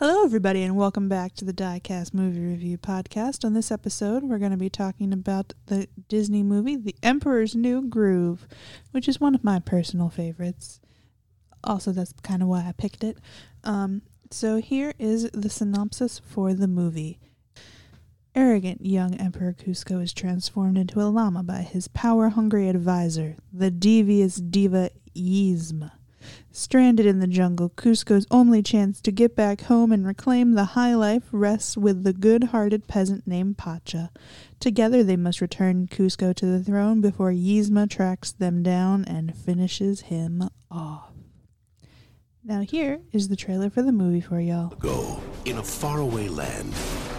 Hello, everybody, and welcome back to the Diecast Movie Review Podcast. On this episode, we're going to be talking about the Disney movie, The Emperor's New Groove, which is one of my personal favorites. Also, that's kind of why I picked it. Um, so, here is the synopsis for the movie. Arrogant young Emperor Kuzco is transformed into a llama by his power hungry advisor, the devious diva Yzma. Stranded in the jungle, Kuzco's only chance to get back home and reclaim the high life rests with the good hearted peasant named Pacha. Together they must return Kuzco to the throne before Yzma tracks them down and finishes him off. Now, here is the trailer for the movie for y'all. Go. in a faraway land,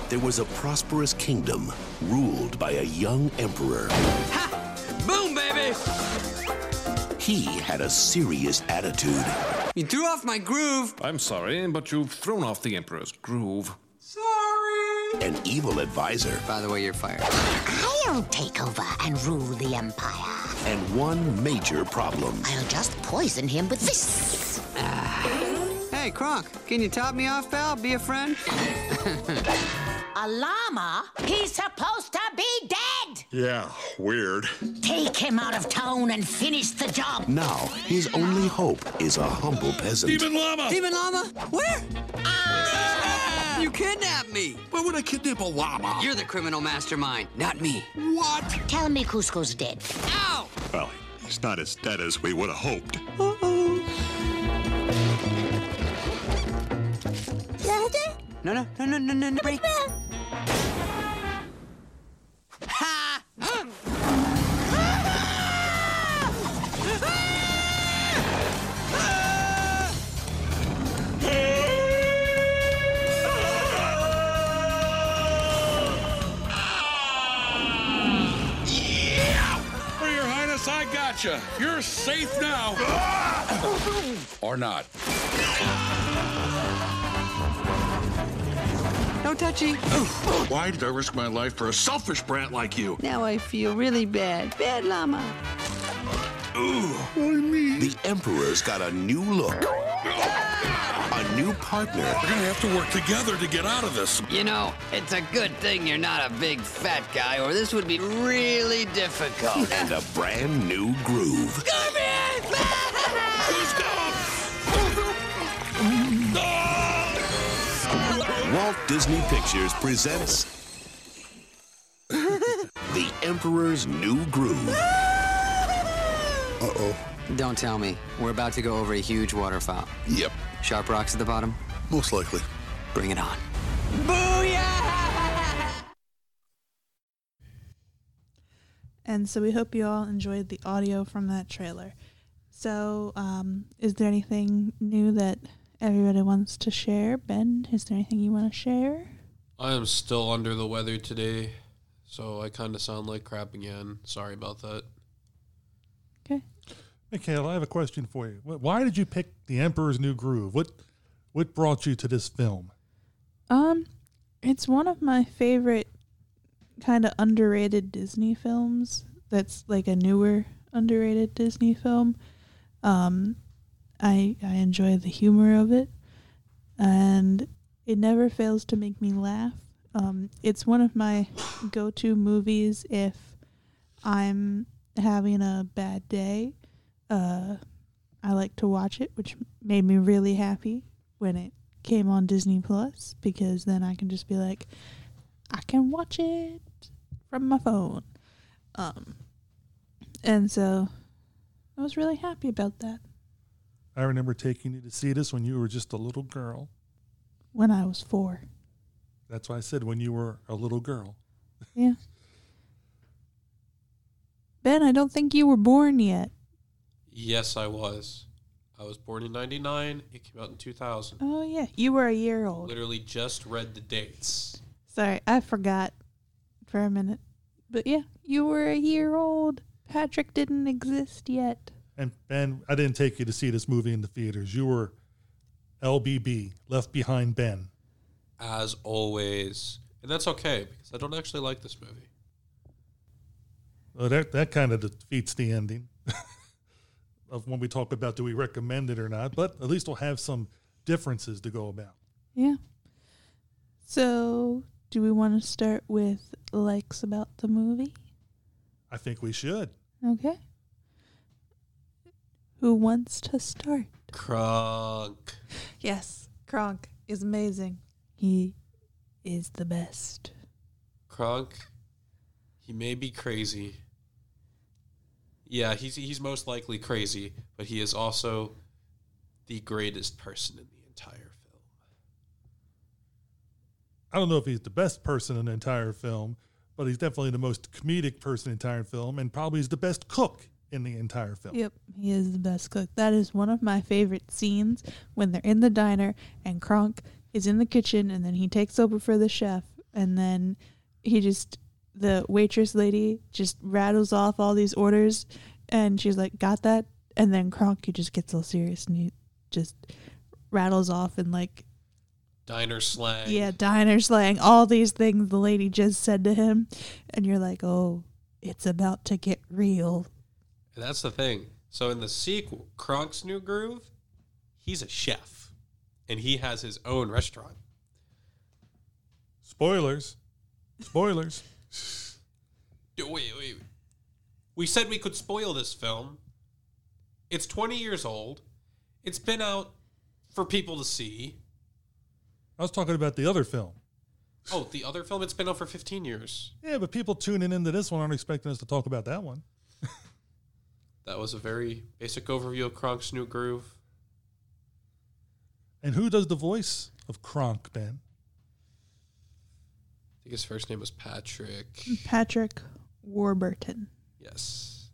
there was a prosperous kingdom ruled by a young emperor. Ha! Boom, baby! He had a serious attitude. You threw off my groove. I'm sorry, but you've thrown off the Emperor's groove. Sorry. An evil advisor By the way, you're fired. I'll take over and rule the Empire. and one major problem. I'll just poison him with this. Hey, Kronk, can you top me off, pal? Be a friend? A llama? He's supposed to be dead! Yeah, weird. Take him out of town and finish the job. Now, his only hope is a humble peasant. Demon llama! Demon llama? Where? Ah! You kidnapped me. Why would I kidnap a llama? You're the criminal mastermind, not me. what? Tell me Kuzco's dead. Ow! Well, he's not as dead as we would have hoped. No, no, no, no, no, no, no. Break. Ha! Your highness, I gotcha. You're safe now. or not. No touchy. Why did I risk my life for a selfish brat like you? Now I feel really bad. Bad llama. Ooh, me! The emperor's got a new look, ah! a new partner, We're gonna have to work together to get out of this. You know, it's a good thing you're not a big fat guy, or this would be really difficult. and a brand new groove. Walt Disney Pictures presents The Emperor's New Groove. Uh-oh. Don't tell me. We're about to go over a huge waterfall. Yep, Sharp rocks at the bottom. most likely. Bring it on. And so we hope you all enjoyed the audio from that trailer. So, um, is there anything new that everybody wants to share? Ben, is there anything you want to share? I am still under the weather today, so I kind of sound like crap again. Sorry about that. Okay. Michaela, I have a question for you. Why did you pick The Emperor's New Groove? What what brought you to this film? Um, it's one of my favorite kind of underrated Disney films. That's like a newer underrated Disney film. Um, I I enjoy the humor of it, and it never fails to make me laugh. Um, it's one of my go-to movies if I'm having a bad day. Uh, I like to watch it, which made me really happy when it came on Disney Plus because then I can just be like, I can watch it from my phone. Um, and so I was really happy about that I remember taking you to see this when you were just a little girl. when I was four. That's why I said when you were a little girl. Yeah. Ben, I don't think you were born yet. Yes, I was. I was born in 99. It came out in 2000. Oh, yeah. You were a year old. Literally just read the dates. Sorry, I forgot for a minute. But yeah, you were a year old. Patrick didn't exist yet. And Ben, I didn't take you to see this movie in the theaters. You were LBB, Left Behind Ben. As always. And that's okay, because I don't actually like this movie. Well, that that kind of defeats the ending of when we talk about do we recommend it or not. But at least we'll have some differences to go about. Yeah. So, do we want to start with likes about the movie? I think we should. Okay. Who wants to start? Kronk. Yes, Kronk is amazing. He is the best. Kronk, he may be crazy. Yeah, he's he's most likely crazy, but he is also the greatest person in the entire film. I don't know if he's the best person in the entire film, but he's definitely the most comedic person in the entire film, and probably is the best cook in the entire film. Yep, he is the best cook. That is one of my favorite scenes when they're in the diner and Kronk is in the kitchen and then he takes over for the chef and then he just the waitress lady just rattles off all these orders and she's like, "Got that?" And then Kronk he just gets all serious and he just rattles off and like Diner slang. yeah, diner slang, all these things the lady just said to him and you're like, "Oh, it's about to get real." That's the thing. So in the sequel, Kronk's New Groove, he's a chef, and he has his own restaurant. Spoilers. Spoilers. D- Wait, wait. We said we could spoil this film. It's 20 years old. It's been out for people to see. I was talking about the other film. Oh, the other film, it's been out for 15 years. Yeah, but people tuning into this one aren't expecting us to talk about that one. That was a very basic overview of Kronk's New Groove. And who does the voice of Kronk, Ben? I think his first name was Patrick. Patrick Warburton. Yes,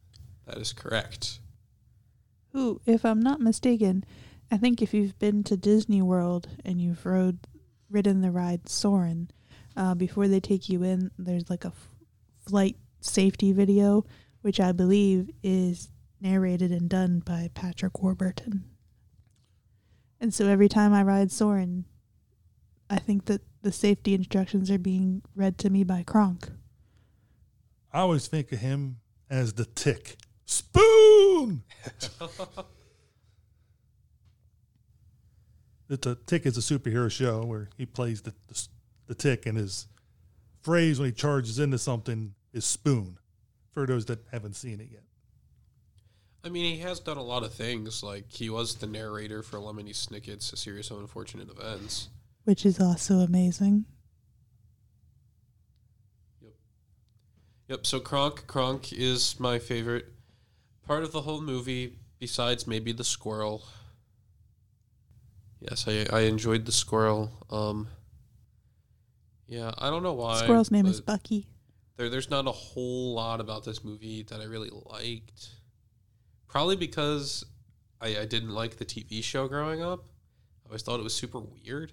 that is correct. who, if I'm not mistaken, I think if you've been to Disney World and you've rode ridden the ride Soarin', uh, before they take you in, there's like a f- flight safety video, which I believe is narrated and done by Patrick Warburton. And so every time I ride Soarin', I think that the safety instructions are being read to me by Kronk. I always think of him as the tick. Spoon! it's a tick is a superhero show where he plays the, the, the tick, and his phrase when he charges into something is spoon, for those that haven't seen it yet. I mean, he has done a lot of things. Like, he was the narrator for Lemony Snicket's A Series of Unfortunate Events. Which is also amazing. Yep, Yep. so Kronk, Kronk is my favorite part of the whole movie, besides maybe the squirrel. Yes, I, I enjoyed the squirrel. Um, yeah, I don't know why. Squirrel's name is Bucky. There, there's not a whole lot about this movie that I really liked. Probably because I, I didn't like the TV show growing up. I always thought it was super weird.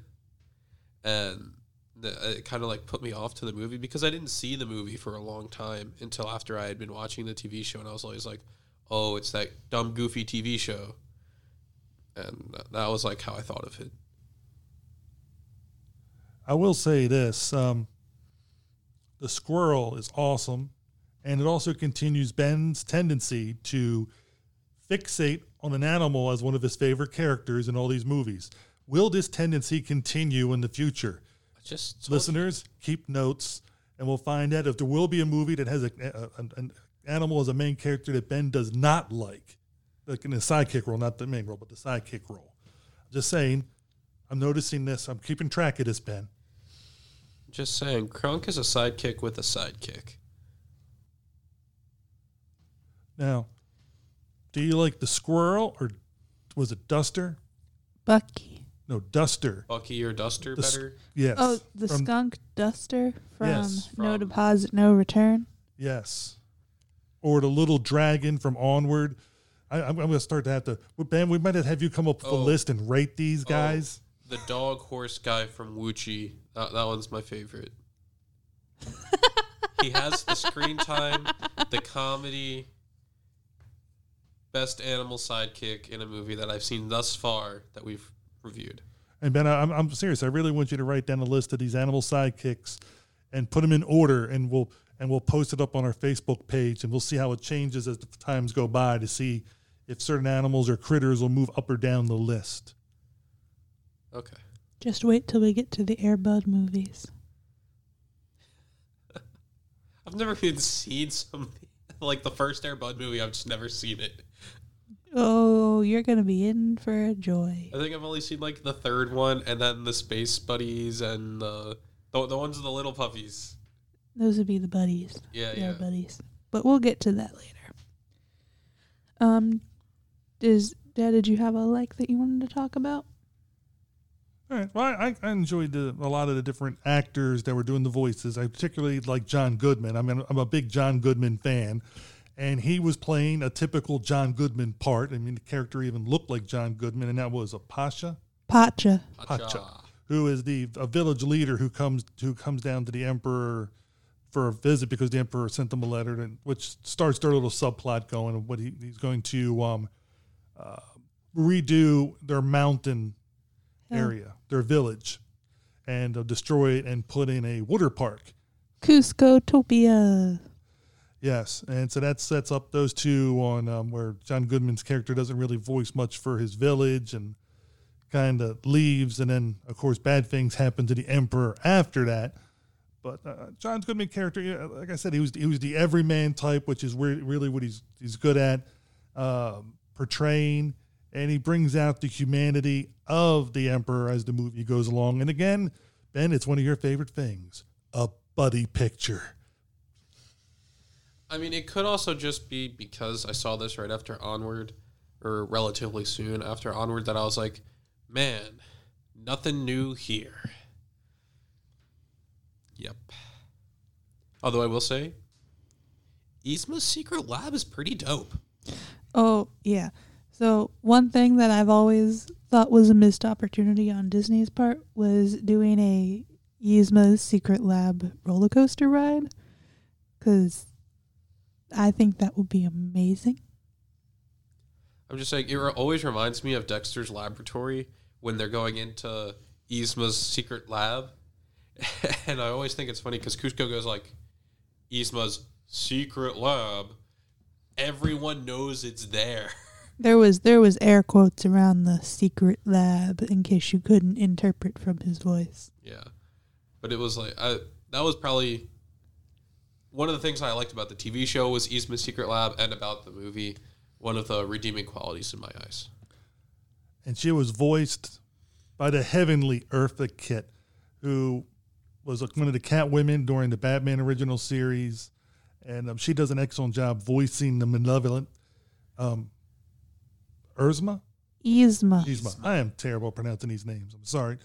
And the, it kind of like put me off to the movie because I didn't see the movie for a long time until after I had been watching the TV show. And I was always like, oh, it's that dumb, goofy TV show. And that, was like how I thought of it. I will say this um, the squirrel is awesome, and it also continues Ben's tendency to fixate on an animal as one of his favorite characters in all these movies. Will this tendency continue in the future? Just Listeners, keep notes, and we'll find out if there will be a movie that has a, a- an, an animal as a main character that Ben does not like, like in the sidekick role, not the main role, but the sidekick role. Just saying, I'm noticing this. I'm keeping track of this, Ben. Just saying, Kronk is a sidekick with a sidekick. Now, do you like the squirrel or was it Duster? Bucky. No, Duster. Bucky or Duster The s- better? Yes. Oh, the From- skunk duster from Yes, No from- Deposit, No Return. Yes. Or the little dragon from Onward. I, I'm, I'm going to start to have to. well, Ben, we might have you come up with a Oh. list and rate these oh, guys. The dog horse guy from Wuchi. That, that one's my favorite. he has the screen time, the comedy, best animal sidekick in a movie that I've seen thus far that we've reviewed. And Ben, I- I'm, I'm serious. I really want you to write down a list of these animal sidekicks and put them in order, and we'll and we'll post it up on our Facebook page, and we'll see how it changes as the times go by to see if certain animals or critters will move up or down the list. Okay. Just wait till we get to the Air Bud movies. I've never even seen some like the first Air Bud movie. I've just never seen it. Oh, you're gonna be in for a joy. I think I've only seen like the third one, and then the Space Buddies and the the, the ones with the little puppies. Those would be the buddies. Yeah, the yeah. Buddies. But we'll get to that later. Um, is Dad? Did you have a like that you wanted to talk about? All right. Well, I, I enjoyed the, a lot of the different actors that were doing the voices. I particularly like John Goodman. I mean, I'm a big John Goodman fan, and he was playing a typical John Goodman part. I mean, the character even looked like John Goodman, and that was a Pasha, Pacha. Pacha, who is the a village leader who comes who comes down to the emperor for a visit because the emperor sent them a letter, and which starts their little subplot going of what he, he's going to um, uh, redo their mountain Yeah. area, their village, and uh, destroy it and put in a water park. Kuzcotopia. Yes, and so that sets up those two on um, where John Goodman's character doesn't really voice much for his village and kind of leaves, and then of course bad things happen to the emperor after that. But uh, John Goodman character, like I said, he was he was the everyman type, which is re- really what he's he's good at um, portraying, and he brings out the humanity of the emperor as the movie goes along. And again, Ben, it's one of your favorite things, a buddy picture. I mean, it could also just be because I saw this right after Onward, or relatively soon after Onward, that I was like, man, nothing new here. Yep. Although I will say, Yzma's secret lab is pretty dope. Oh yeah. So one thing that I've always thought was a missed opportunity on Disney's part was doing a Yzma's Secret Lab roller coaster ride, because I think that would be amazing. I'm just saying, it re- always reminds me of Dexter's Laboratory when they're going into Yzma's secret lab. and I always think it's funny because Kuzco goes like, Yzma's secret lab. Everyone knows it's there. There was there was air quotes around the secret lab in case you couldn't interpret from his voice. Yeah. But it was like, I, that was probably one of the things I liked about the TV show was Yzma's secret lab and about the movie. One of the redeeming qualities in my eyes. and she was voiced by the heavenly Eartha Kitt, who was one of the Cat Women during the Batman original series, and um, she does an excellent job voicing the malevolent um, Ursma. Yzma. Yzma. I am terrible at pronouncing these names. I'm sorry.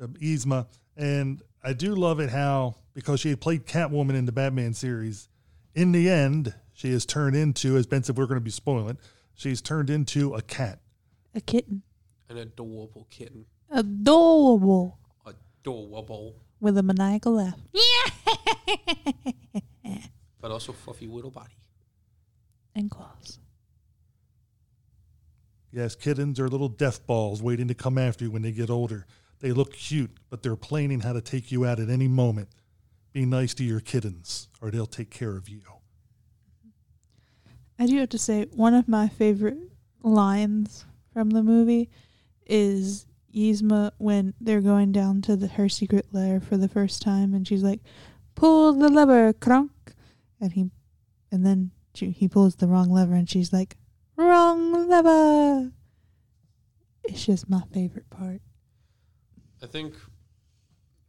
Um, Yzma. And I do love it how, because she had played Catwoman in the Batman series, in the end, she is turned into, as Ben said, we're going to be spoiling, she's turned into a cat. A kitten. An adorable kitten. Adorable. Adorable. With a maniacal laugh. Yeah, But also fluffy little body. And claws. Yes, kittens are little death balls waiting to come after you when they get older. They look cute, but they're planning how to take you out at any moment. Be nice to your kittens, or they'll take care of you. I do have to say, one of my favorite lines from the movie is Yzma when they're going down to the, her secret lair for the first time, and she's like, "Pull the lever, Kronk," and he, and then she, he pulls the wrong lever, and she's like, "Wrong lever." It's just my favorite part. I think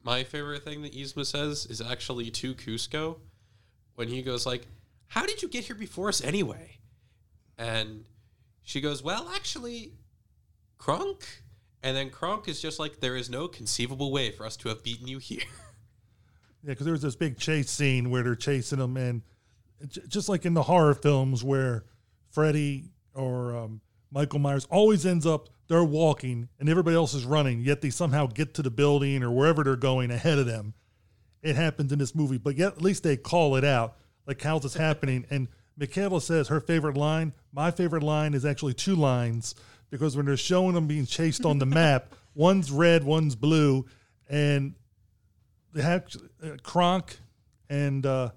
my favorite thing that Yzma says is actually to Kuzco when he goes like, "How did you get here before us anyway?" And she goes, "Well, actually, Kronk." And then Kronk is just like, "There is no conceivable way for us to have beaten you here." Yeah, because there was this big chase scene where they're chasing him, and just like in the horror films where Freddy or um, Michael Myers always ends up they're walking and everybody else is running, yet they somehow get to the building or wherever they're going ahead of them. It happens in this movie, but yet at least they call it out, like how's this happening? And Michaela says her favorite line. My favorite line is actually two lines because when they're showing them being chased on the map, one's red, one's blue, and they have uh, Kronk and uh,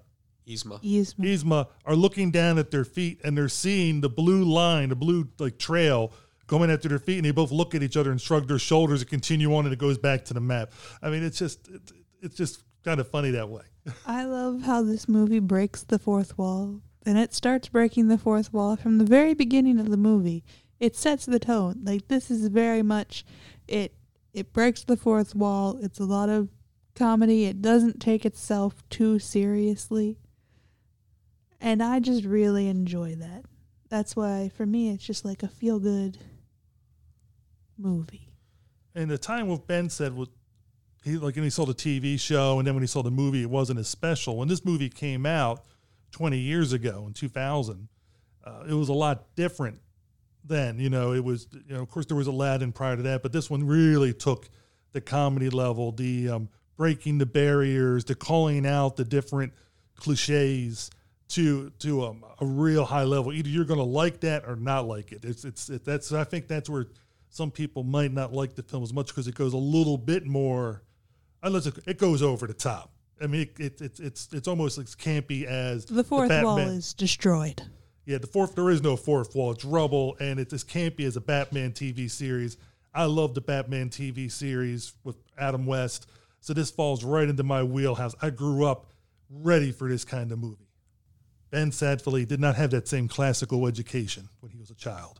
Yzma. Yzma. Yzma are looking down at their feet and they're seeing the blue line, the blue like trail going after their feet, and they both look at each other and shrug their shoulders and continue on, and it goes back to the map. I mean, it's just it, it's just kind of funny that way. I love how this movie breaks the fourth wall, and it starts breaking the fourth wall from the very beginning of the movie. It sets the tone. Like this is very much it. It breaks the fourth wall. It's a lot of comedy. It doesn't take itself too seriously, and I just really enjoy that. That's why for me it's just like a feel good movie. And the time with Ben said was he like when he saw the TV show and then when he saw the movie, it wasn't as special. When this movie came out 20 years ago in 2000, uh, it was a lot different then. You know, it was you know of course there was Aladdin prior to that, but this one really took the comedy level, the um, breaking the barriers, the calling out the different cliches to to um, a real high level. Either you're going to like that or not like it. It's it's it, that's I think that's where some people might not like the film as much because it goes a little bit more. Unless it, it goes over the top. I mean, it, it, it's it's it's almost as campy as The fourth wall is destroyed. yeah, the fourth. There is no fourth wall. It's rubble, and it's as campy as a Batman TV series. I love the Batman TV series with Adam West, so this falls right into my wheelhouse. I grew up ready for this kind of movie. Ben sadly did not have that same classical education when he was a child.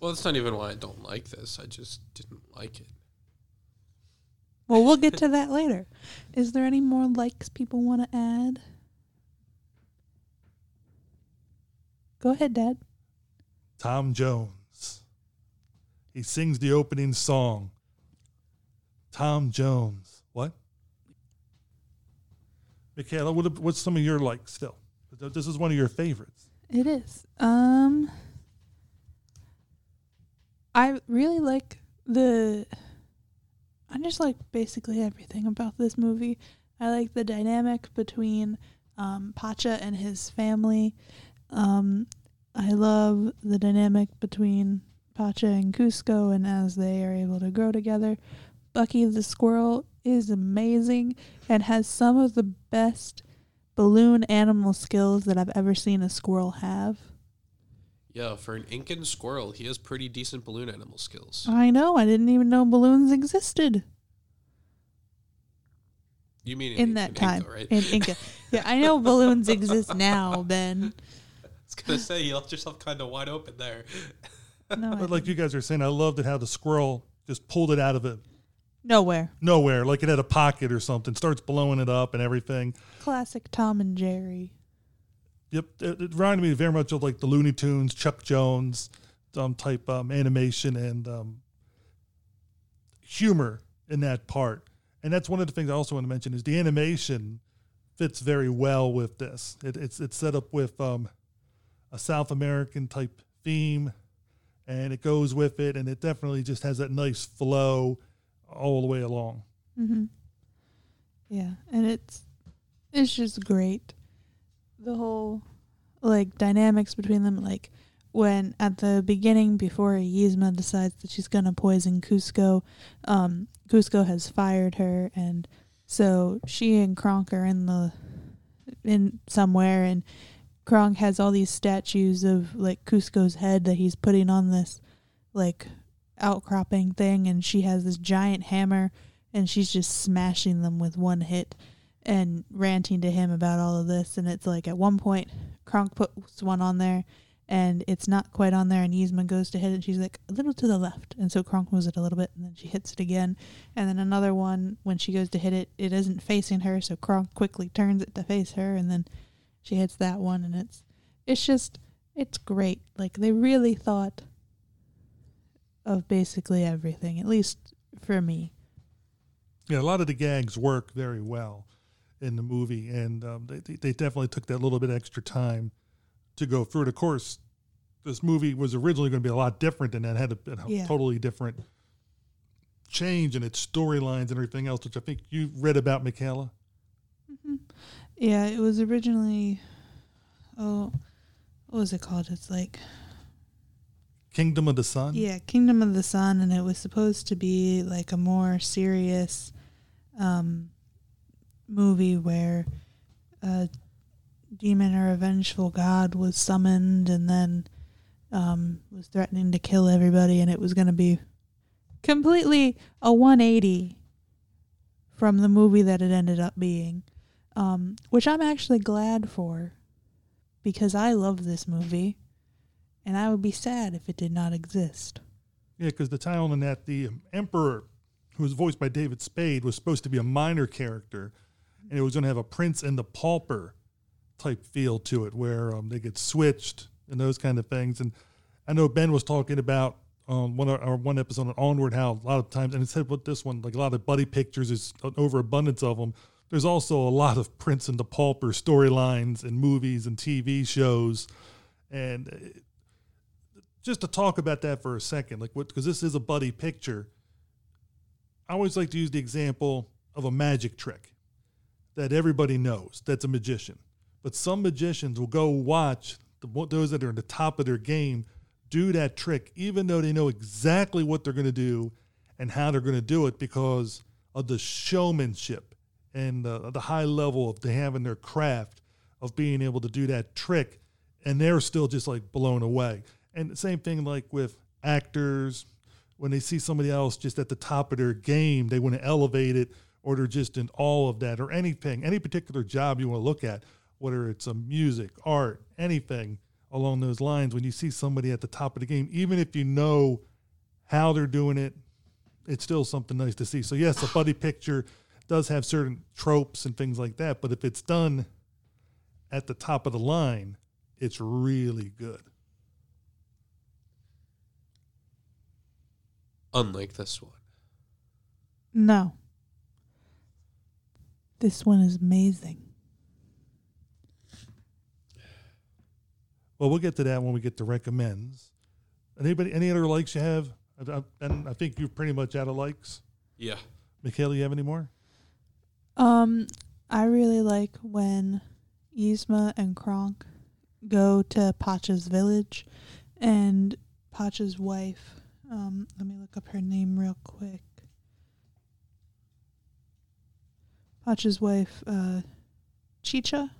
Well, that's not even why I don't like this. I just didn't like it. Well, we'll get to that later. Is there any more likes people want to add? Go ahead, Dad. Tom Jones. He sings the opening song. Tom Jones. What? Michaela, what, what's some of your likes still? This is one of your favorites. It is. Um I really like the I just like basically everything about this movie. I like the dynamic between um Pacha and his family. Um I love the dynamic between Pacha and Kuzco and as they are able to grow together. Bucky the squirrel is amazing and has some of the best balloon animal skills that I've ever seen a squirrel have. Yeah, for an Incan squirrel, he has pretty decent balloon animal skills. I know, I didn't even know balloons existed You mean in that in time Inca, right? in Inca. Yeah, I know balloons exist now, Ben. I was gonna say you left yourself kind of wide open there. No, I But like didn't. you guys are saying, I loved it how the squirrel just pulled it out of it nowhere. nowhere, like it had a pocket or something, starts blowing it up and everything. Classic Tom and Jerry. Yep, it, it reminded me very much of like the Looney Tunes, Chuck Jones um, type um, animation and um, humor in that part. And that's one of the things I also want to mention is the animation fits very well with this. It, it's it's set up with um, a South American type theme, and it goes with it, and it definitely just has that nice flow all the way along. hmm Yeah, and it's it's just great. The whole like dynamics between them, like when at the beginning before Yzma decides that she's gonna poison Kuzco, um, Kuzco has fired her, and so she and Kronk are in the in somewhere, and Kronk has all these statues of like Kuzco's head that he's putting on this like outcropping thing, and she has this giant hammer and she's just smashing them with one hit and ranting to him about all of this. And it's like at one point, Kronk puts one on there and it's not quite on there. And Yzma goes to hit it and she's like, a little to the left. And so Kronk moves it a little bit and then she hits it again. And then another one, when she goes to hit it, it isn't facing her. So Kronk quickly turns it to face her and then she hits that one. And it's, it's just, it's great. Like they really thought of basically everything, at least for me. Yeah, a lot of the gags work very well in the movie, and um, they, they definitely took that little bit extra time to go through it. Of course, this movie was originally going to be a lot different than that. It had a, a Yeah. totally different change in its storylines and everything else, which I think you read about, Michaela. Yeah, it was originally. Oh, what was it called? It's like Kingdom of the Sun. yeah, Kingdom of the Sun, and it was supposed to be like a more serious um, movie where a demon or a vengeful god was summoned, and then um, was threatening to kill everybody, and it was going to be completely a 180 from the movie that it ended up being, um, which I'm actually glad for because I love this movie, and I would be sad if it did not exist. Yeah, because the town in that the emperor, who was voiced by David Spade, was supposed to be a minor character, and it was going to have a prince and the pauper type feel to it, where um, they get switched and those kind of things. And I know Ben was talking about um, one or one episode on Onward how a lot of times, and it said with this one, like a lot of buddy pictures, is an overabundance of them. There's also a lot of Prince and the Pauper storylines and movies and TV shows, and uh, just to talk about that for a second, like what because this is a buddy picture. I always like to use the example of a magic trick that everybody knows that's a magician, but some magicians will go watch the, those that are at the top of their game do that trick, even though they know exactly what they're going to do and how they're going to do it because of the showmanship and the, the high level of they have in their craft of being able to do that trick. And they're still just like blown away. And the same thing like with actors, when they see somebody else just at the top of their game, they want to elevate it or they're just in all of that or anything, any particular job you want to look at, whether it's a music, art, anything along those lines, when you see somebody at the top of the game, even if you know how they're doing it, it's still something nice to see. So yes, a buddy picture does have certain tropes and things like that, but if it's done at the top of the line, it's really good. Unlike this one. No. This one is amazing. Well, we'll get to that when we get to recommends. Anybody, any other likes you have? I, I, and I think you're pretty much out of likes. Yeah. Michaela, you have any more? Um, I really like when Yzma and Kronk go to Pacha's village, and Pacha's wife. Um, let me look up her name real quick. Pacha's wife, uh, Chicha,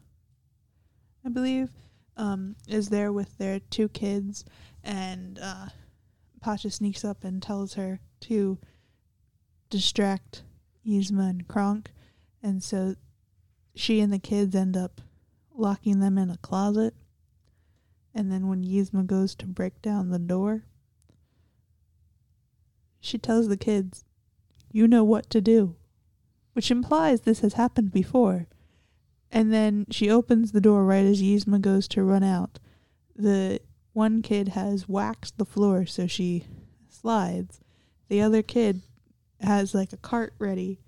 I believe, um, is there with their two kids, and uh, Pacha sneaks up and tells her to distract Yzma and Kronk, and so she and the kids end up locking them in a closet. And then when Yzma goes to break down the door, she tells the kids, You know what to do, which implies this has happened before. And then she opens the door right as Yzma goes to run out. The one kid has waxed the floor so she slides. The other kid has like a cart ready.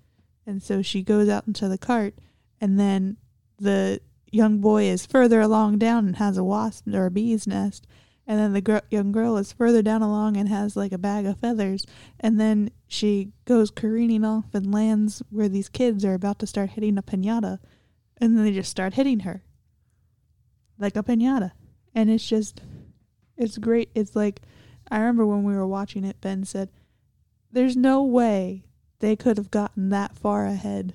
And so she goes out into the cart and then the young boy is further along down and has a wasp or a bee's nest. And then the gr- young girl is further down along and has like a bag of feathers. And then she goes careening off and lands where these kids are about to start hitting a pinata. And then they just start hitting her. Like a pinata. And it's just it's great. It's like i remember when we were watching it ben said there's no way they could have gotten that far ahead.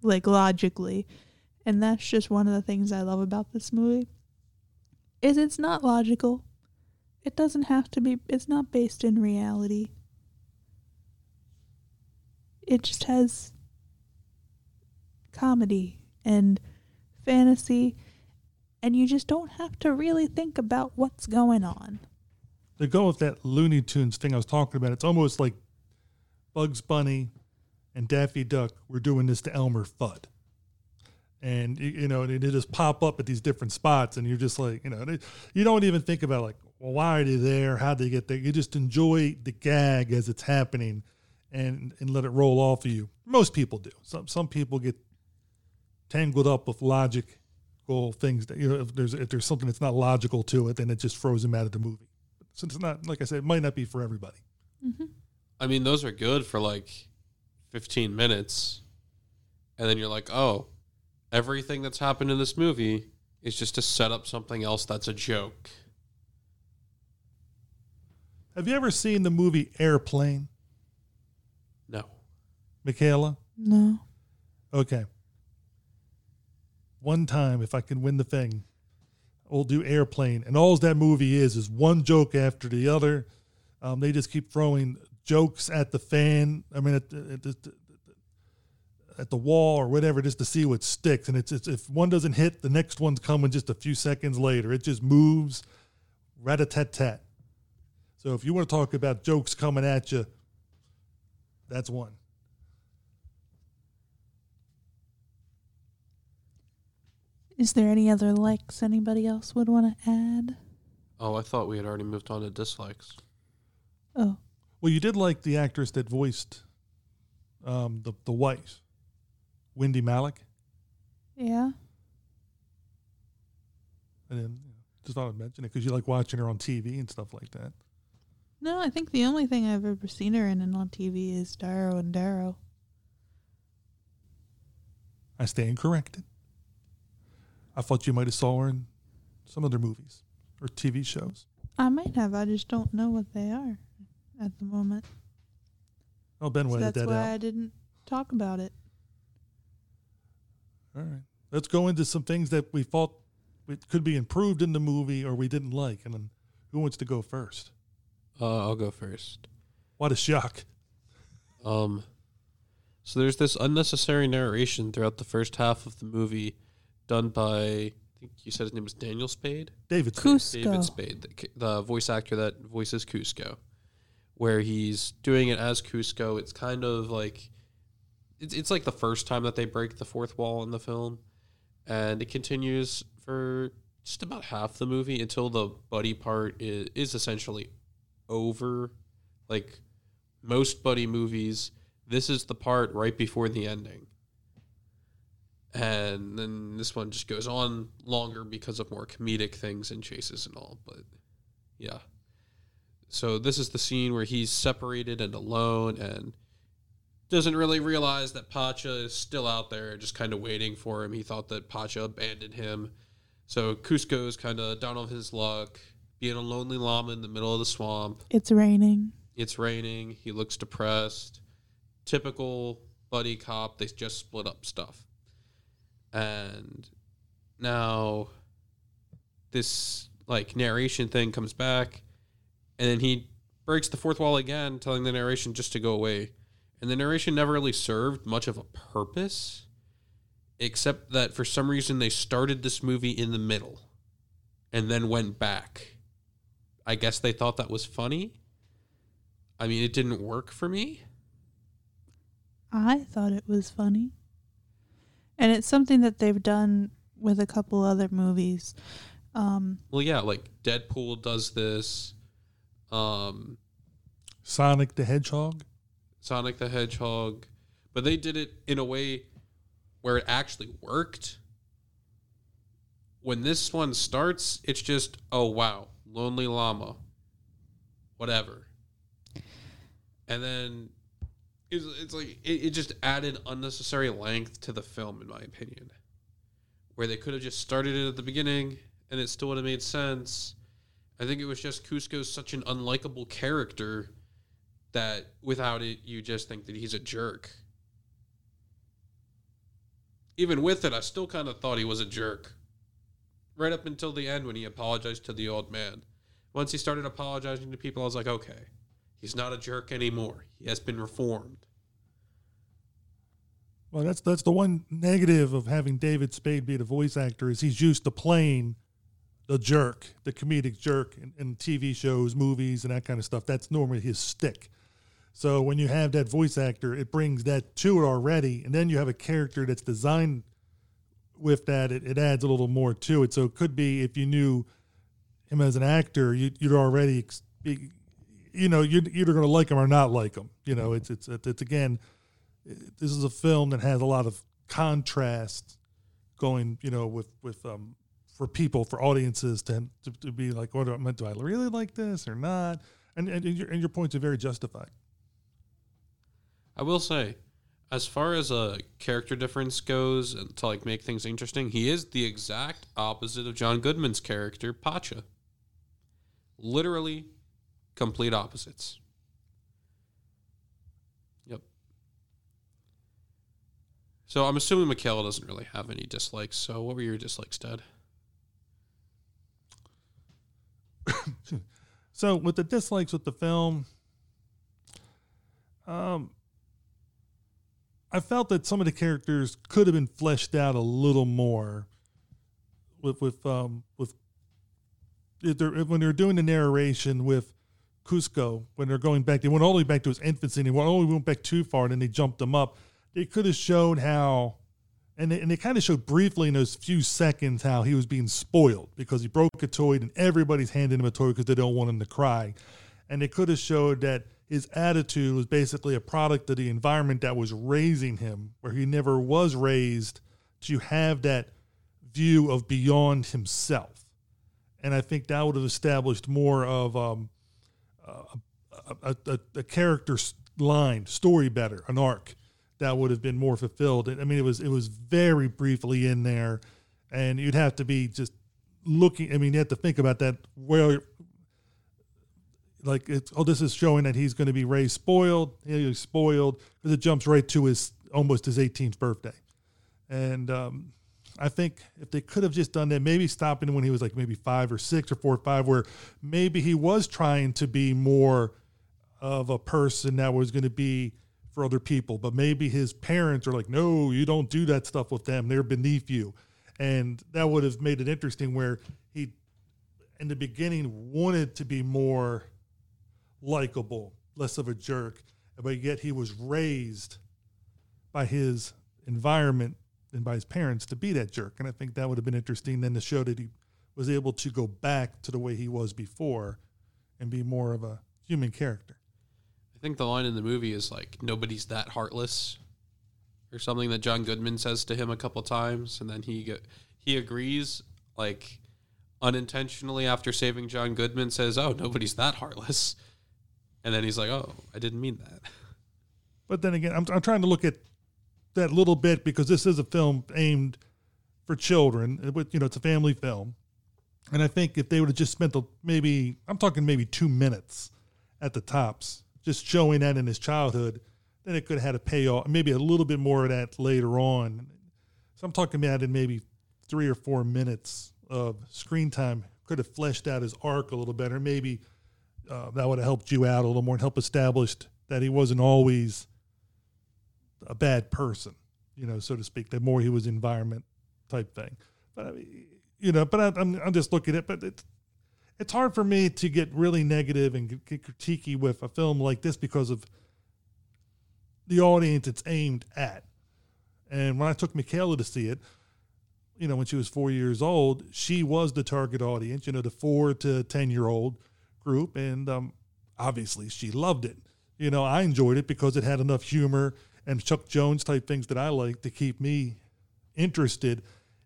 Like logically. And that's just one of the things i love about this movie is it's not logical it doesn't have to be it's not based in reality it just has comedy and fantasy, and you just don't have to really think about what's going on. They go with that Looney Tunes thing I was talking about. It's almost like Bugs Bunny and Daffy Duck were doing this to Elmer Fudd. And you, you know, they just pop up at these different spots, and you're just like, you know, they, you don't even think about like, well, why are they there? How they get there? You just enjoy the gag as it's happening, and and let it roll off of you. Most people do. Some some people get tangled up with logical things that you know if there's if there's something that's not logical to it then it just throws them out of the movie so it's not like i said it might not be for everybody mm-hmm. I mean, those are good for like 15 minutes. And then you're like, oh, everything that's happened in this movie is just to set up something else that's a joke. have you ever seen the movie airplane No. michaela No. okay one time if i can win the thing we'll do Airplane, and all that movie is is one joke after the other. Um, they just keep throwing jokes at the fan. I mean, at the, at the, at the wall or whatever, just to see what sticks. And it's, it's if one doesn't hit, the next one's coming just a few seconds later. It just moves, rat a tat tat. So if you want to talk about jokes coming at you, that's one. Is there any other likes anybody else would want to add? Oh, I thought we had already moved on to dislikes. Oh, Well, you did like the actress that voiced um, the the wife, Wendie Malick. yeah. And then you know, just thought I'd mention it because you like watching her on TV and stuff like that. No, I think the only thing I've ever seen her in and on TV is Darrow and Darrow. I stand corrected. I thought you might have saw her in some other movies or TV shows. I might have. I just don't know what they are at the moment. Oh, Ben So that's that why out. I didn't talk about it. All right. Let's go into some things that we thought it could be improved in the movie or we didn't like. And then who wants to go first? Uh, I'll go first. What a shock. Um, so there's this unnecessary narration throughout the first half of the movie, done by I think you said his name was Daniel Spade. David Spade. Kuzco. David Spade, the, the voice actor that voices Kuzco, where he's doing it as Kuzco. It's kind of like it's it's like the first time that they break the fourth wall in the film, and it continues for just about half the movie until the buddy part is, is essentially over. Like most buddy movies, this is the part right before the ending. And then this one just goes on longer because of more comedic things and chases and all. But yeah. So this is the scene where he's separated and alone and doesn't really realize that Pacha is still out there, just kind of waiting for him. He thought that Pacha abandoned him. So Kuzco is kind of down on his luck, being a lonely llama in the middle of the swamp. It's raining. It's raining. He looks depressed. Typical buddy cop. They just split up stuff. And now this like narration thing comes back and then he breaks the fourth wall again, telling the narration just to go away. And the narration never really served much of a purpose, except that for some reason they started this movie in the middle and then went back. I guess they thought that was funny. I mean, it didn't work for me. I thought it was funny. And it's something that they've done with a couple other movies. Um, Well, yeah, like Deadpool does this. Um, Sonic the Hedgehog. Sonic the Hedgehog, but they did it in a way where it actually worked. When this one starts, it's just, oh wow, Lonely Llama, whatever. And then it's, it's like, it, it just added unnecessary length to the film, in my opinion. Where they could have just started it at the beginning and it still would have made sense. I think it was just Kuzco's such an unlikable character that without it you just think that he's a jerk. Even with it, I still kind of thought he was a jerk. Right up until the end when he apologized to the old man. Once he started apologizing to people, I was like, okay, he's not a jerk anymore. He has been reformed. Well, that's that's the one negative of having David Spade be the voice actor is he's used to playing the jerk, the comedic jerk in, in TV shows, movies, and that kind of stuff. That's normally his stick. So when you have that voice actor, it brings that to it already, and then you have a character that's designed with that. It, it adds a little more to it. So it could be if you knew him as an actor, you, you'd already, you know, you're either going to like him or not like him. You know, it's it's it's again this is a film that has a lot of contrast going, you know, with with um for people for audiences to to, to be like, what do I, do I really like this or not? And and your and your points are very justified. I will say, as far as a character difference goes, and to like make things interesting, he is the exact opposite of John Goodman's character, Pacha. Literally, complete opposites. Yep. So I'm assuming Michaela doesn't really have any dislikes. So what were your dislikes, Dad? So with the dislikes with the film, um, I felt that some of the characters could have been fleshed out a little more. With with um with if they're, if- when they're doing the narration with Kuzco when they're going back, they went all the way back to his infancy. and They went only went back too far, and then they jumped him up. They could have shown how, and they, and they kind of showed briefly in those few seconds how he was being spoiled because he broke a toy and everybody's handing him a toy because they don't want him to cry, and they could have showed that his attitude was basically a product of the environment that was raising him, where he never was raised to have that view of beyond himself, and I think that would have established more of um, a, a, a, a character line story better an arc that would have been more fulfilled. I mean it was it was very briefly in there and you'd have to be just looking i mean you have to think about that where like it's oh this is showing that he's going to be raised spoiled he's spoiled because it jumps right to his almost his 18th birthday and um, I think if they could have just done that, maybe stopping when he was like maybe five or six or four or five, where maybe he was trying to be more of a person that was going to be for other people, but maybe his parents are like, no, you don't do that stuff with them. They're beneath you. And that would have made it interesting where he, in the beginning, wanted to be more likable, less of a jerk, but yet he was raised by his environment and by his parents to be that jerk. And I think that would have been interesting then to show that he was able to go back to the way he was before and be more of a human character. I think the line in the movie is like nobody's that heartless or something that John Goodman says to him a couple times and then he he agrees like unintentionally after saving John Goodman says, "Oh, nobody's that heartless." And then he's like, "Oh, I didn't mean that." But then again, I'm, I'm trying to look at that little bit because this is a film aimed for children. Uh, it would- You know, it's a family film. And I think if they would have just spent the, maybe, I'm talking maybe two minutes at the tops, just showing that in his childhood, then it could have had a payoff, maybe a little bit more of that later on. So I'm talking about in maybe three or four minutes of screen time could have fleshed out his arc a little better. Maybe uh, that would have helped you out a little more and help establish that he wasn't always a bad person, you know, so to speak. The more he was environment type thing. But I mean, you know, but I, I'm I'm just looking at, it, but it's it's hard for me to get really negative and get critiquey with a film like this because of the audience it's aimed at. And when I took Michaela to see it, you know, when she was four years old, she was the target audience, you know, the four to 10 year old group. And um, obviously she loved it. You know, I enjoyed it because it had enough humor and Chuck Jones type things that I like to keep me interested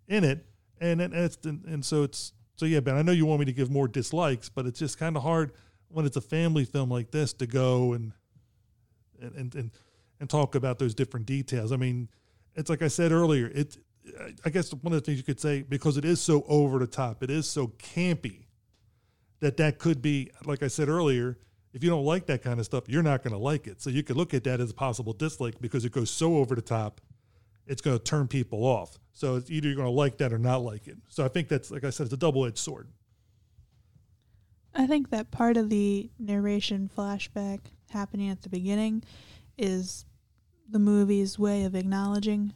in it. And, and it's, and, and so it's, so yeah, Ben, I know you want me to give more dislikes, but it's just kind of hard when it's a family film like this to go and, and, and, and, and talk about those different details. I mean, it's like I said earlier, it, I guess one of the things you could say, because it is so over the top, it is so campy that that could be, like I said earlier, if you don't like that kind of stuff, you're not going to like it. So you could look at that as a possible dislike because it goes so over the top, it's going to turn people off. So it's either you're going to like that or not like it. So I think that's, like I said, it's a double edged sword. I think that part of the narration flashback happening at the beginning is the movie's way of acknowledging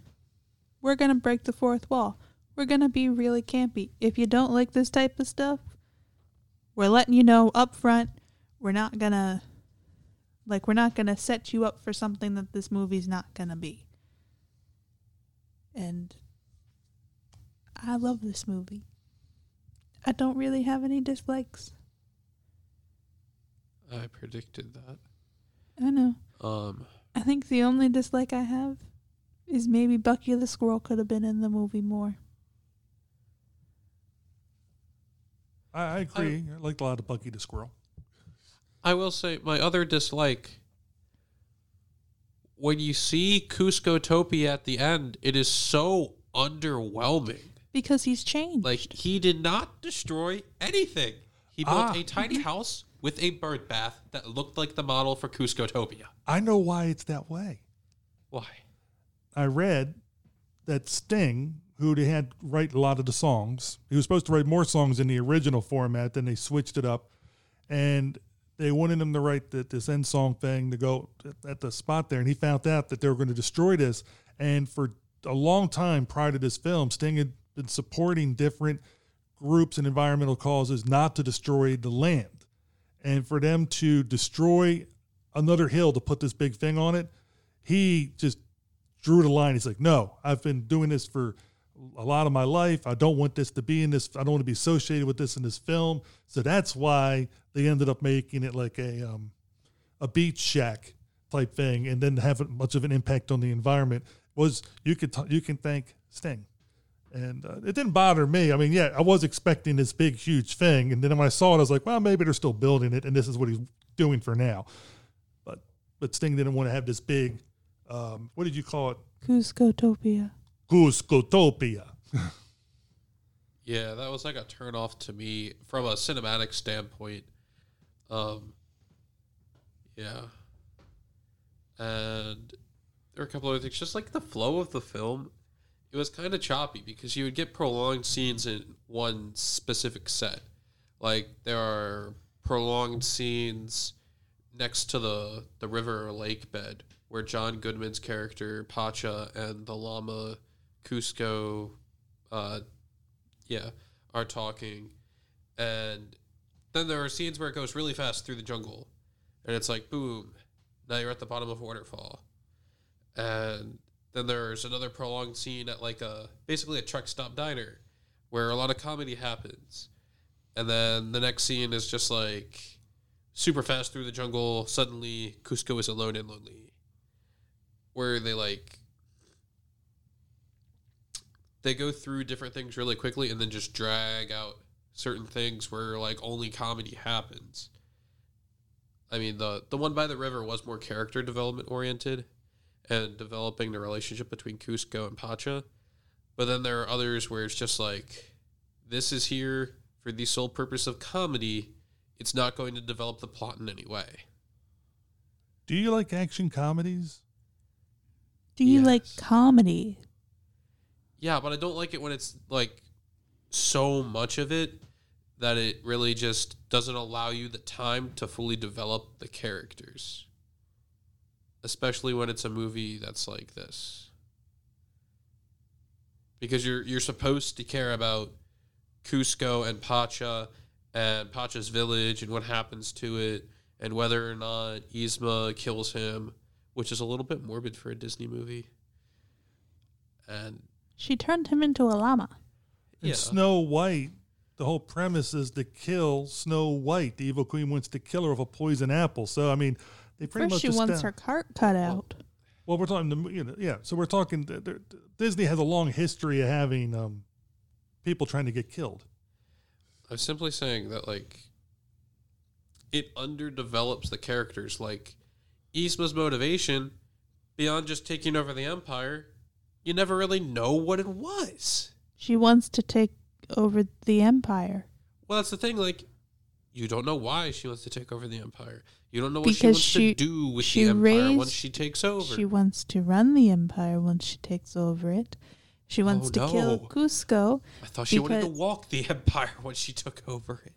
we're going to break the fourth wall. We're going to be really campy. If you don't like this type of stuff, we're letting you know up front. We're not to like we're not to set you up for something that this movie's not to be. And I love this movie. I don't really have any dislikes. I predicted that. I know. Um, I think the only dislike I have is maybe Bucky the Squirrel could have been in the movie more. I, I agree. I, liked a lot of Bucky the Squirrel. I will say my other dislike when you see Kuzcotopia at the end, it is so underwhelming. Because he's changed. Like he did not destroy anything. He built Ah. a tiny house with a bird bath that looked like the model for Kuzcotopia. I know why it's that way. Why? I read that Sting, who they had write a lot of the songs, he was supposed to write more songs in the original format, then they switched it up and they wanted him to write the, this end song thing to go at the spot there, and he found out that they were going to destroy this. And for a long time prior to this film, Sting had been supporting different groups and environmental causes not to destroy the land, and for them to destroy another hill to put this big thing on it, he just drew the line. He's like, no, I've been doing this for a lot of my life. I don't want this to be in this. I don't want to be associated with this in this film. So that's why they ended up making it like a um, a beach shack type thing, and then have much of an impact on the environment. Was you could t- you can thank Sting, and uh, it didn't bother me. I mean, yeah, I was expecting this big huge thing, and then when I saw it, I was like, well, maybe they're still building it, and this is what he's doing for now. But but Sting didn't want to have this big. Um, what did you call it? Kuzcotopia. Kuzcotopia. Yeah, that was like a turn off to me from a cinematic standpoint. Um, yeah, and there were a couple other things, just like the flow of the film. It was kind of choppy because you would get prolonged scenes in one specific set. Like there are prolonged scenes next to the the river or lake bed where John Goodman's character Pacha and the llama Kuzco uh, yeah, are talking, and then there are scenes where it goes really fast through the jungle, and it's like boom, now you're at the bottom of a waterfall, and then there's another prolonged scene at like a basically a truck stop diner, where a lot of comedy happens, and then the next scene is just like super fast through the jungle. Suddenly, Kuzco is alone and lonely, where they like they go through different things really quickly and then just drag out certain things where like only comedy happens. I mean the the one by the river was more character development oriented and developing the relationship between Kuzco and Pacha. But then there are others where it's just like this is here for the sole purpose of comedy. It's not going to develop the plot in any way. Do you like action comedies? Do you like Yes. comedy? Yeah, but I don't like it when it's like so much of it that it really just doesn't allow you the time to fully develop the characters. Especially when it's a movie that's like this. Because you're you're supposed to care about Kuzco and Pacha and Pacha's village and what happens to it and whether or not Yzma kills him, which is a little bit morbid for a Disney movie. And She turned him into a llama. And Yeah. Snow White, the whole premise is to kill Snow White. The evil queen wants to kill her with a poison apple. So I mean, they pretty First, much she wants estab- her cart cut out. Well, we're talking, the, you know, yeah. So we're talking. th- th- Disney has a long history of having um, people trying to get killed. I'm simply saying that like it underdevelops the characters. Like Yzma's motivation beyond just taking over the empire, you never really know what it was. She wants to take over the empire Well, that's the thing. Like you don't know why she wants to take over the empire. You don't know what she because wants she to do with the empire raised, once she takes over. She wants to run the empire once she takes over it. She oh, wants Oh, to kill no. Kuzco. I thought she wanted to walk the empire once she took over it.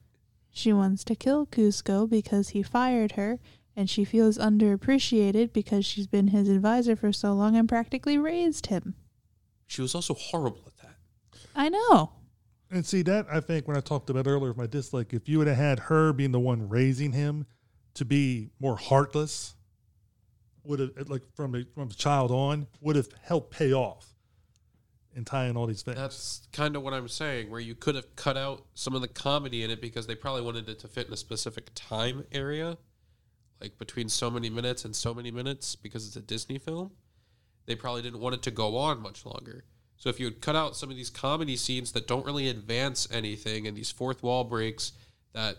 She wants to kill Kuzco because he fired her, and she feels underappreciated because she's been his advisor for so long and practically raised him. She was also horrible at that. I know. And see that I think when I talked about earlier with my dislike, if you would have had her being the one raising him to be more heartless, would have like from a, from a child on would have helped pay off in tying all these things. That's kind of what I'm saying, where you could have cut out some of the comedy in it because they probably wanted it to fit in a specific time area, like between so many minutes and so many minutes, because it's a Disney film. They probably didn't want it to go on much longer. So if you had cut out some of these comedy scenes that don't really advance anything and these fourth wall breaks that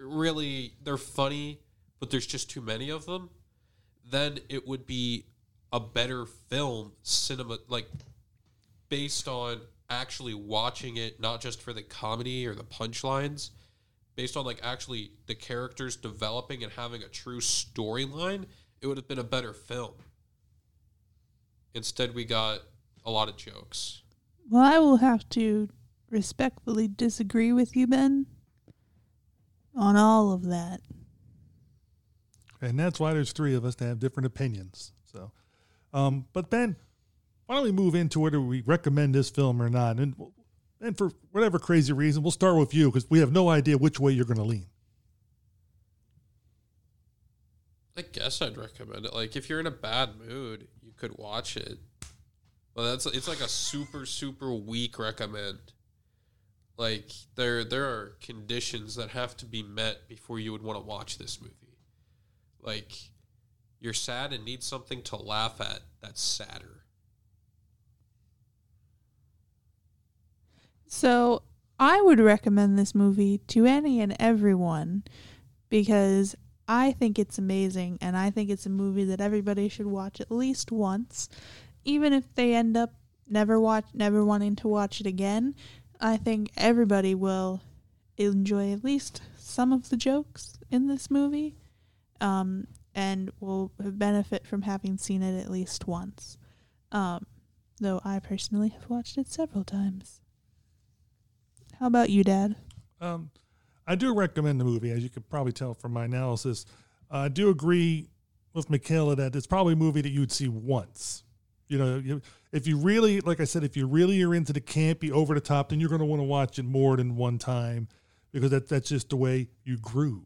really they're funny, but there's just too many of them, then it would be a better film cinema like based on actually watching it, not just for the comedy or the punchlines, based on like actually the characters developing and having a true storyline, it would have been a better film. Instead, we got a lot of jokes. Well, I will have to respectfully disagree with you, Ben. on all of that. And that's why there's three of us to have different opinions. So, um, but Ben, why don't we move into whether we recommend this film or not? And and for whatever crazy reason, we'll start with you because we have no idea which way you're going to lean. I guess I'd recommend it. Like if you're in a bad mood, you could watch it. But that's it's like a super super weak recommend. Like there there are conditions that have to be met before you would want to watch this movie. Like you're sad and need something to laugh at that's sadder. So I would recommend this movie to any and everyone because I think it's amazing and I think it's a movie that everybody should watch at least once. Even if they end up never watch never wanting to watch it again, I think everybody will enjoy at least some of the jokes in this movie. Um, and will benefit from having seen it at least once. Um, though I personally have watched it several times. How about you, Dad? Um, I do recommend the movie, as you could probably tell from my analysis. Uh, I do agree with Michaela that it's probably a movie that you would see once. You know, if you really, like I said, if you really are into the campy, over the top, then you're going to want to watch it more than one time because that, that's just the way you groove.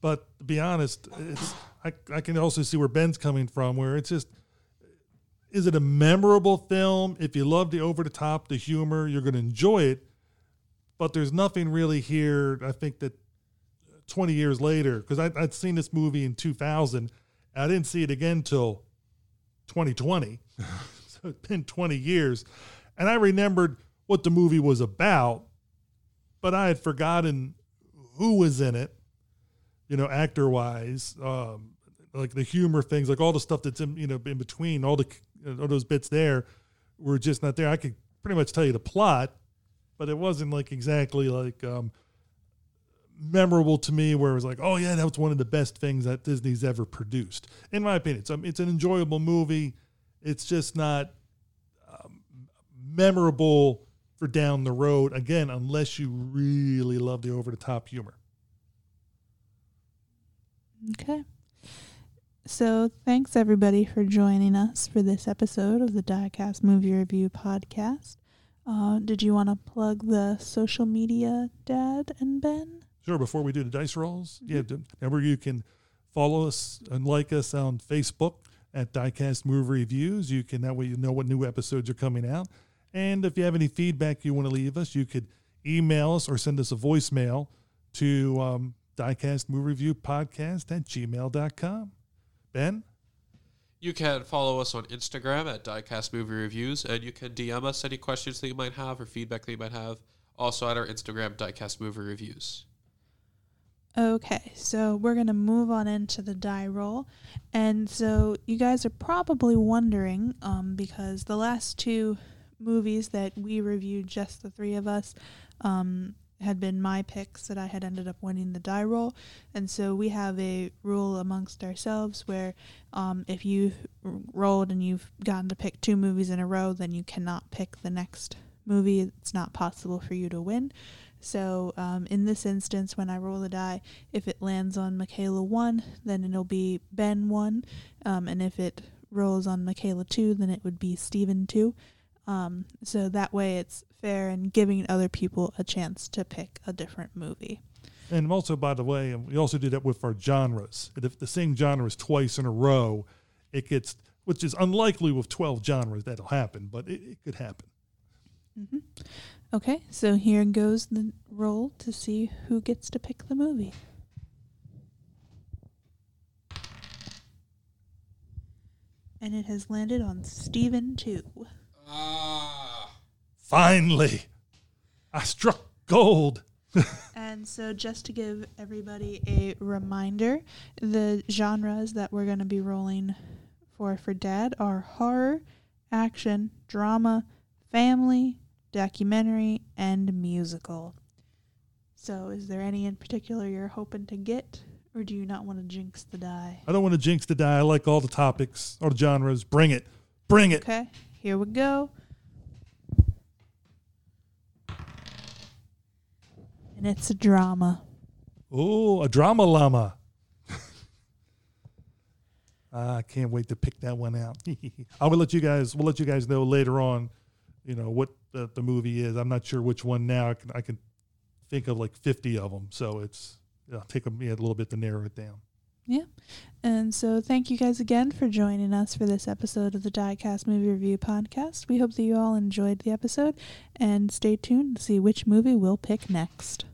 But to be honest, I, I can also see where Ben's coming from, where it's just is it a memorable film? If you love the over the top, the humor, you're going to enjoy it. But there's nothing really here. I think that 20 years later, because I'd seen this movie in 2000, I didn't see it again till 2020. so it's been 20 years. And I remembered what the movie was about, but I had forgotten who was in it you know, actor wise, um, like the humor things, like all the stuff that's in, you know, in between, all the all those bits there were just not there. I could pretty much tell you the plot, but it wasn't like exactly like um, memorable to me. Where it was like, oh yeah, that was one of the best things that Disney's ever produced, in my opinion. It's um, it's an enjoyable movie. It's just not um, memorable for down the road. Again, unless you really love the over the top humor. Okay. So, thanks everybody for joining us for this episode of the Diecast Movie Review Podcast. Uh, did you want to plug the social media, Dad and Ben? Sure. Before we do the dice rolls, mm-hmm. yeah, remember you can follow us and like us on Facebook at Diecast Movie Reviews. You can that way you know what new episodes are coming out. And if you have any feedback you want to leave us, you could email us or send us a voicemail to um, diecast movie review podcast at gmail.com. Ben? You can follow us on Instagram at Diecast Movie Reviews, and you can DM us any questions that you might have or feedback that you might have. Also at our Instagram, Diecast Movie Reviews. Okay, so we're going to move on into the die roll. And so you guys are probably wondering, um, because the last two movies that we reviewed, just the three of us, um, had been my picks that I had ended up winning the die roll. And so we have a rule amongst ourselves where um, if you rolled and you've gotten to pick two movies in a row, then you cannot pick the next movie. It's not possible for you to win. So um, in this instance, when I roll the die, if it lands on Michaela 1, then it'll be Ben 1. Um, and if it rolls on Michaela 2, then it would be Steven 2. Um, so that way it's fair and giving other people a chance to pick a different movie. And also, by the way, we also do that with our genres. If the same genre is twice in a row, it gets, which is unlikely with 12 genres that'll happen, but it, it could happen. Mm-hmm. Okay, so here goes the roll to see who gets to pick the movie. And it has landed on Steven 2. Ah. Finally, I struck gold. and so, just to give everybody a reminder, the genres that we're going to be rolling for for Dad are horror, action, drama, family, documentary, and musical. So, is there any in particular you're hoping to get, or do you not want to jinx the die? I don't want to jinx the die. I like all the topics, all the genres. Bring it. Bring it. Okay. Here we go. And it's a drama. Oh, a drama llama. I can't wait to pick that one out. I will let you guys. We'll let you guys know later on. You know what the, the movie is. I'm not sure which one now. I can I can think of like 50 of them. So it's it'll take me a little bit to narrow it down. Yeah. And so thank you guys again for joining us for this episode of the Diecast Movie Review Podcast. We hope that you all enjoyed the episode and stay tuned to see which movie we'll pick next.